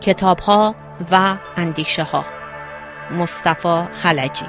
کتاب ها و اندیشه ها مصطفی خلجی.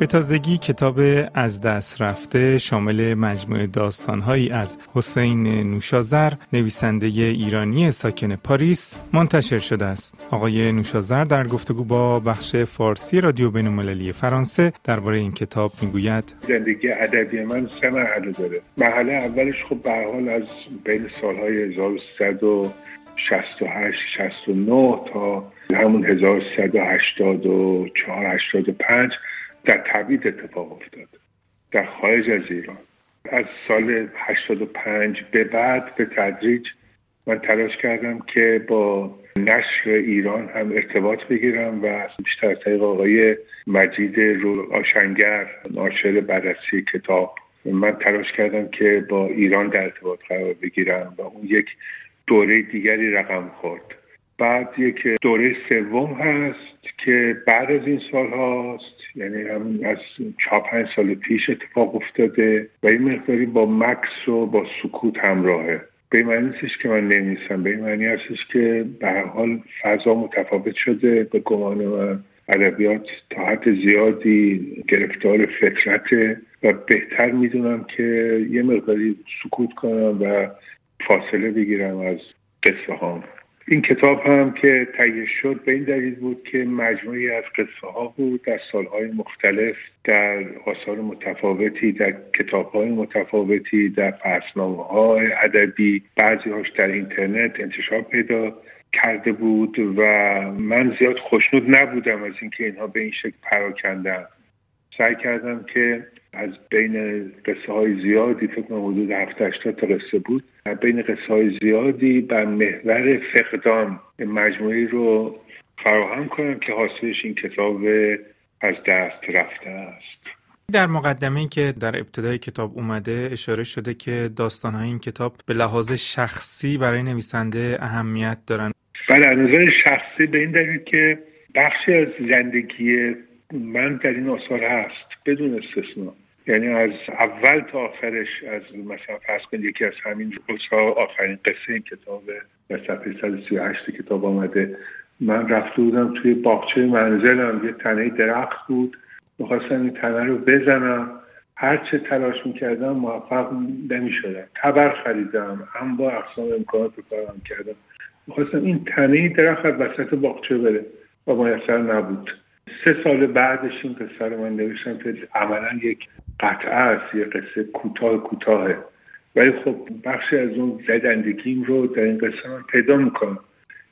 به تازگی کتاب از دست رفته شامل مجموعه داستانهایی از حسین نوشازر نویسنده ایرانی ساکن پاریس منتشر شده است. آقای نوشازر در گفتگو با بخش فارسی رادیو بین فرانسه درباره این کتاب می‌گوید زندگی ادبی من سه مرحله داره. مرحله اولش خب به حال از بین سالهای 1168 69 تا همون 1184 85 در تبعید اتفاق افتاد. در خارج از ایران. از سال 85 به بعد به تدریج من تلاش کردم که با نشر ایران هم ارتباط بگیرم و بیشتر طریق آقای مجید رو آشنگر ناشر بررسی کتاب من تلاش کردم که با ایران در ارتباط قرار بگیرم و اون یک دوره دیگری رقم خورد. بعد یک دوره سوم هست که بعد از این سال هاست. یعنی هم از چهار پنج سال پیش اتفاق افتاده و این مقداری با مکس و با سکوت همراهه. به این معنی نیستش که من نمیسم به این معنی هستش که به هر حال فضا متفاوت شده به گمان و ادبیات تا حد زیادی گرفتار فطرته و بهتر می‌دونم که یه مقداری سکوت کنم و فاصله بگیرم از قصه هام. این کتاب هم که تهیه شد به این دلیل بود که مجموعی از قصه ها بود در سالهای مختلف در آثار متفاوتی در کتاب های متفاوتی در فرسنامه های ادبی. بعضی هاش در اینترنت انتشار پیدا کرده بود و من زیاد خوشنود نبودم از اینکه اینها به این شکل پراکندن. سعی کردم که از بین قصه های زیادی فکر حدود 7 تا قصه بود بین قصه زیادی بر محور فقدان مجموعی رو فراهم کنم که حاصلش این کتاب از دست رفته است. در مقدمه که در ابتدای کتاب اومده اشاره شده که داستان های این کتاب به لحاظ شخصی برای نویسنده اهمیت دارن. بله از نظر شخصی به این دلیل که بخشی از زندگی من در این آثار هست بدون استثنا. یعنی از اول تا آخرش از مثلا فرض کنید یکی از همین روزها آخرین قصه این کتاب در صفحه 138 کتاب آمده. من رفته بودم توی باغچه منزلم یه تنه درخت بود. می‌خواستم این تنه رو بزنم. هر چه تلاش می‌کردم موفق نمی‌شدم. تبر خریدم هم با اقسام امکانات کارم کردم. می‌خواستم این تنه درخت از وسط باغچه بره و میسر نبود. سه سال بعدش این قصه رو من نوشتم که عملا یک قطعه است یه قصه کوتاه کوتاهه. ولی خب بخشی از اون زدندگیم رو در این قصه من پیدا می‌کنم.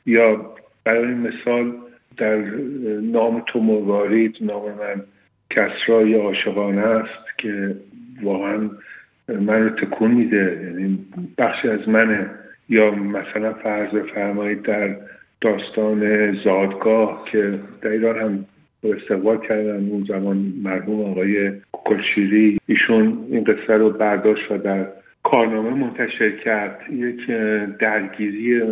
یا برای مثال در نام تو موارید نام من کسرا یا عاشقانه است که واقعا من رو تکون میده. یعنی بخشی از منه. یا مثلا فرض فرمایید در داستان زادگاه که در ایران هم استقبال کردن اون زمان مرحوم آقای کلشیری. ایشون این قصه رو برداشت و در کارنامه منتشر کرد. یک درگیری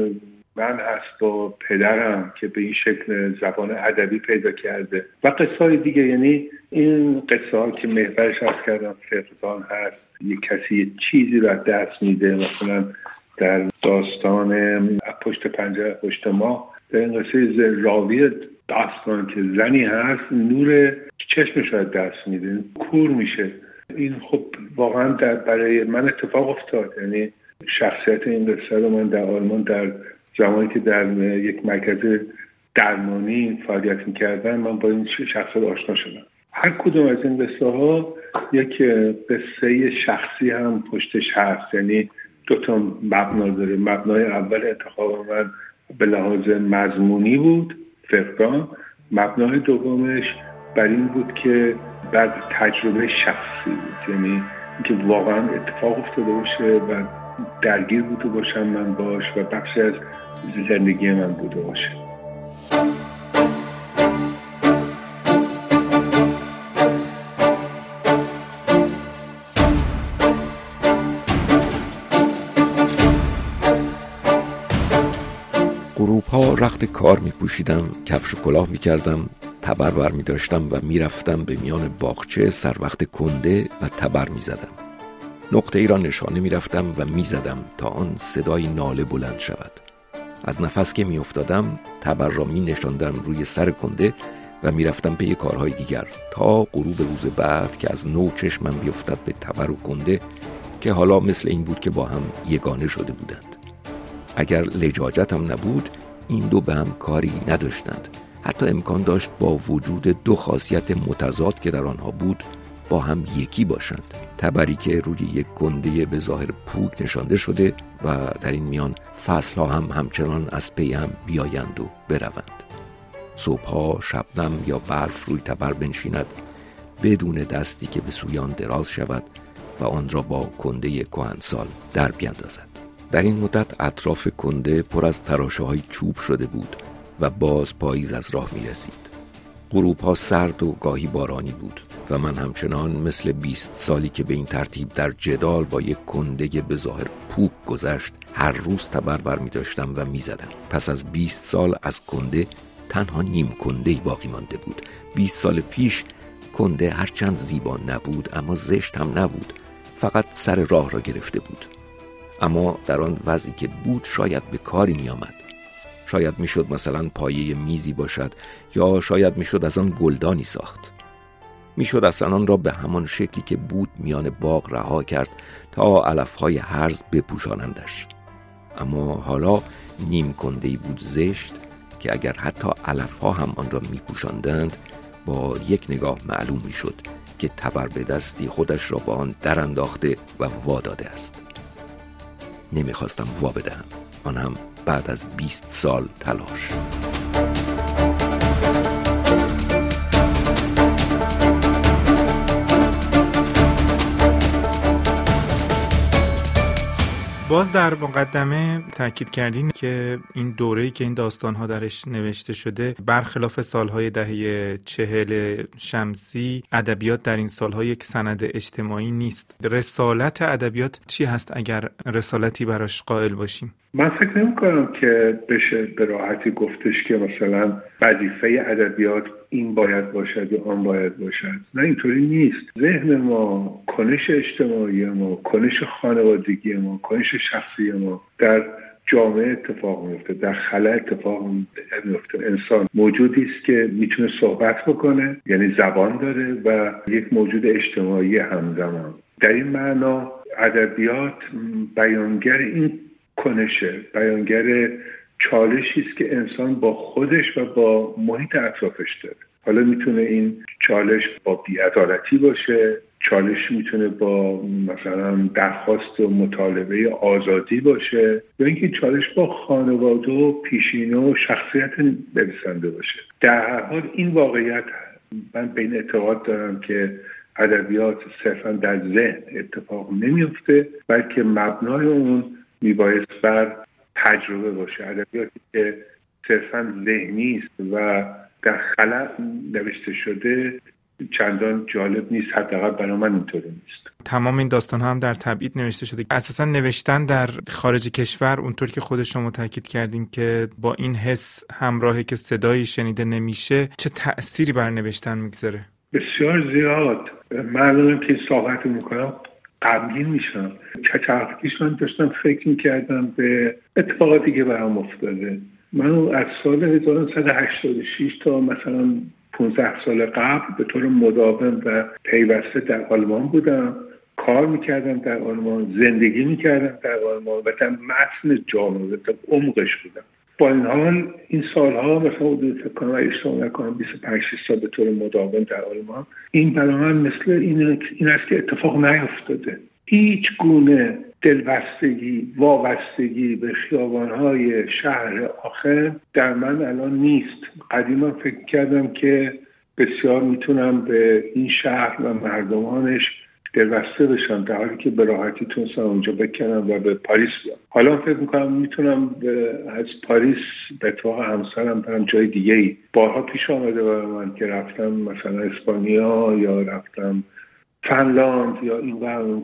من هست با پدرم که به این شکل زبان ادبی پیدا کرده. و قصه های دیگه یعنی این قصه ها که محورش از کردم فقدان هست یک کسی چیزی رو دست میده مثلا در داستان پشت پنجره پشت ما در این قصه راوی داستان که زنی هست نور چشمش رو دست میده کور میشه. این خب واقعا در برای من اتفاق افتاد. یعنی شخصیت این قصه رو من در آلمان در زمانی که در یک مرکز درمانی فعالیت می‌کردم من با این شخصیت آشنا شدم. هر کدوم از این قصه ها یک قصه شخصی هم پشتش هست. یعنی دو تا مبنا داره. مبنای اول انتخاب من به لحاظ مضمونی بود. فقدان مبنای دومش بر این بود که بعد تجربه شخصی بود. یعنی اینکه واقعا اتفاق افتاده باشه و درگیر بوده باشم من باش و بخش از زندگی من بوده باشه. رخت کار می پوشیدم کفش و کلاه می کردم تبر بر می داشتم و می رفتم به میان باغچه سر وقت کنده و تبر می زدم نقطه ای را نشانه می رفتم و می زدم تا آن صدای ناله بلند شود. از نفس که می افتادم تبر را می نشاندم روی سر کنده و می‌رفتم پی کارهای دیگر تا غروب روز بعد که از نو چشمم بیفتد به تبر و کنده که حالا مثل این بود که با هم یگانه شده بودند. اگر لجاجتم نبود این دو به هم کاری نداشتند. حتی امکان داشت با وجود دو خاصیت متضاد که در آنها بود با هم یکی باشند. تبری که روی یک گنده به ظاهر پوک نشانده شده و در این میان فصل ها هم همچنان از پی هم بیایند و بروند. صبحها شبنم یا برف روی تبر بنشیند بدون دستی که به سویان دراز شود و آن را با کنده کهنسال در بیندازد. در این مدت اطراف کنده پر از تراشه های چوب شده بود و باز پاییز از راه می رسید غروب ها سرد و گاهی بارانی بود و من همچنان مثل بیست سالی که به این ترتیب در جدال با یک کنده به ظاهر پوک گذشت هر روز تبر بر می داشتم و می زدم. پس از بیست سال از کنده تنها نیم کنده باقی مانده بود. بیست سال پیش کنده هرچند زیبا نبود اما زشت هم نبود. فقط سر راه را گرفته بود. اما در آن وضعی که بود شاید به کاری می آمد شاید می‌شد مثلا پایه میزی باشد یا شاید می‌شد از آن گلدانی ساخت. می‌شد اصلا آن را به همان شکلی که بود میان باغ رها کرد تا علفهای هرز بپوشانندش. اما حالا نیم کنده بود زشت که اگر حتی علفها هم آن را میپوشاندند با یک نگاه معلوم می‌شد که تبر به دستی خودش را با آن در انداخته و واداده است. نمی‌خواستم وا بدهم. آن هم بعد از 20 سال تلاش. باز در مقدمه تاکید کردین که این دوره‌ای که این داستانها درش نوشته شده برخلاف سالهای دهه چهل شمسی ادبیات در این سالها یک سند اجتماعی نیست. رسالت ادبیات چی هست اگر رسالتی براش قائل باشیم؟ من فکر نمی کنم که بشه به راحتی گفتش که مثلا وظیفه ادبیات این باید باشد یا آن باید باشد. نه اینطوری نیست. ذهن ما کنش اجتماعی ما کنش خانوادگی ما کنش شخصی ما در جامعه اتفاق میفته در خلا اتفاق میفته انسان موجودی است که می‌تونه صحبت بکنه یعنی زبان داره و یک موجود اجتماعی همزمان. در این معنا ادبیات بیانگر این کنشه بیانگر چالشی است که انسان با خودش و با محیط اطرافش داره. حالا می‌تونه این چالش با بیعدالتی باشه چالش می‌تونه با مثلا درخواست و مطالبه آزادی باشه یا اینکه چالش با خانواده و پیشینه و شخصیت نویسنده باشه. در هر حال این واقعیت من به این اعتقاد دارم که ادبیات صرفا در ذهن اتفاق نمیفته بلکه مبنای اون میبایست بر تجربه باشه. ادبیاتی که صرفا ذهنی است و در خلع نوشته شده چندان جالب نیست حداقل برای من اینطوری نیست. تمام این داستان ها هم در تبعید نوشته شده. اساسا نوشتن در خارج کشور اونطور که خود شما تاکید کردیم که با این حس همراهی که صدایی شنیده نمیشه چه تأثیری بر نوشتن می‌گذاره؟ بسیار زیاد. من که صحبت می‌کنم. غمگین میشم چچرخیش من داشتم فکر می‌کردم به اتفاقاتی که برام افتاده. من از سال 1986 تا مثلا 15 سال قبل به طور مداوم و پیوسته در آلمان بودم. کار می‌کردم در آلمان زندگی می‌کردم در آلمان و در متن جامعه در عمقش بودم. با این حال این سالها مثلا حدود فکر کنم اشتباه نکنم 25 سال به طور مداوم در آلمان این برای من مثل این, این است که اتفاق نیفتاده هیچ گونه دلبستگی وابستگی به خیابانهای شهر آخر در من الان نیست. قدیما فکر کردم که بسیار می‌تونم به این شهر و مردمانش دلبسته بشم در حالی که به راحتی تونستم اونجا بکنم و به پاریس بیام. حالا فکر می‌کنم می‌تونم از پاریس به اتفاق همسرم برم جای دیگه ای بارها پیش آمده برای من که رفتم مثلا اسپانیا یا رفتم فنلاند یا این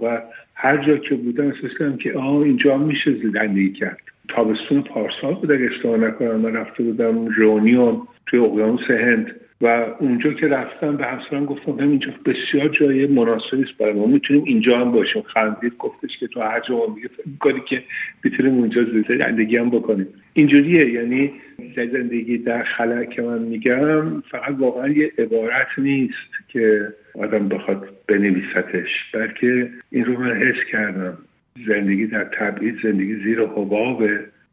و هر جا که بودم احساس کردم که آه اینجا میشه زندگی کرد. تابستون پارسال بود اگه اشتباه نکنم من رفته بودم رونیون توی اقیانوس هند. و اونجا که رفتم به همسرم گفتم هم اینجا بسیار جای مناسبی است برای ما می‌تونیم اینجا هم باشیم. خندید گفتش که تو هر جا میگه می‌کنی که می‌تونیم اونجا زندگی هم بکنیم. اینجوریه یعنی زندگی در خلا که من میگم فقط واقعا یه عبارت نیست که آدم بخواد بنویستش بلکه این رو من حس کردم. زندگی در تبعید زندگی زیر حباب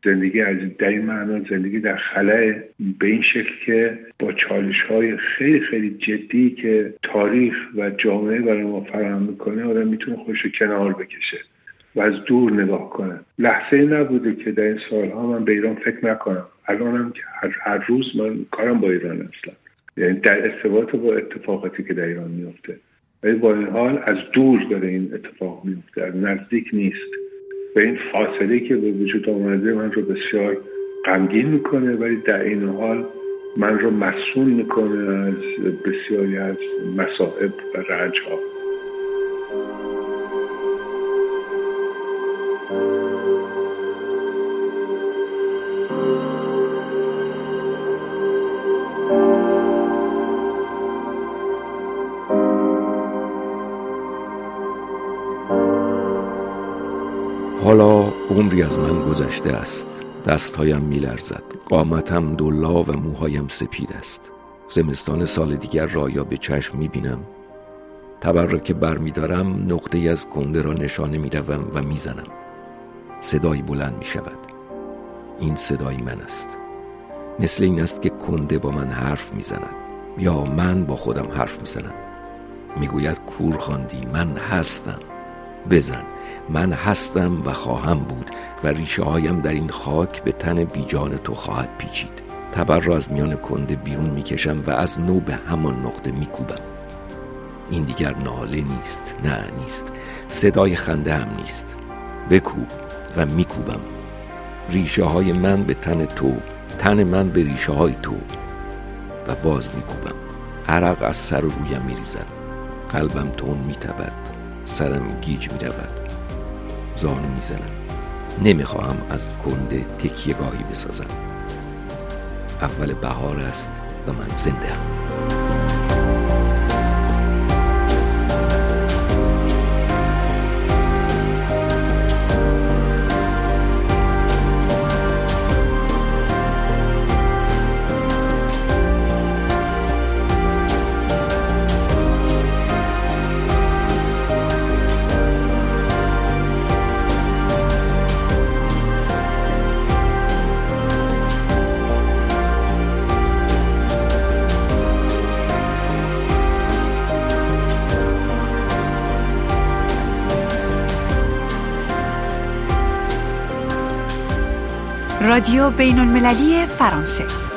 زندگی از در این معنا زندگی در خلاه به این شکل که با چالش های خیلی خیلی جدی که تاریخ و جامعه برای ما فراهم می‌کنه آدم می‌تونه خوش کنار بکشه و از دور نگاه کنه. لحظه نبوده که در این سالها من به ایران فکر نکنم. الانم که هر, هر روز من کارم با ایران اصلا یعنی در ارتباط با اتفاقاتی که در ایران میفته ولی با این حال از دور داره این اتفاق میفته از نزدیک نیست. و این فاصله که به وجود آمده من رو بسیار غمگین می‌کنه ولی در این حال من رو مسئول می‌کنه از بسیاری از مصائب و رنج ها عمری از من گذشته است. دستهایم میلرزد. قامتم دلا و موهایم سپید است. زمستان سال دیگر رایا به چشم می‌بینم. تبر را که برمیدارم نقطه از کنده را نشانه می‌روم و می‌زنم. صدایی بلند می شود این صدای من است. مثل این است که کنده با من حرف می‌زند یا من با خودم حرف می‌زنم. می‌گوید کور خواندی من هستم. بزن. من هستم و خواهم بود و ریشه هایم در این خاک به تن بیجان تو خواهد پیچید. تبر را از میان کنده بیرون می‌کشم و از نو به همان نقطه میکوبم. این دیگر ناله نیست نه نیست. صدای خنده هم نیست. بکوب و میکوبم. ریشه های من به تن تو تن من به ریشه های تو. و باز میکوبم. عرق از سر رویم میریزد. قلبم تون میتبد سرم گیج می‌رود. زانو می‌زنم. نمی‌خواهم از کنده تکیه گاهی بسازم. اول بهار است و من زنده هم. رادیو بین المللی فرانسه.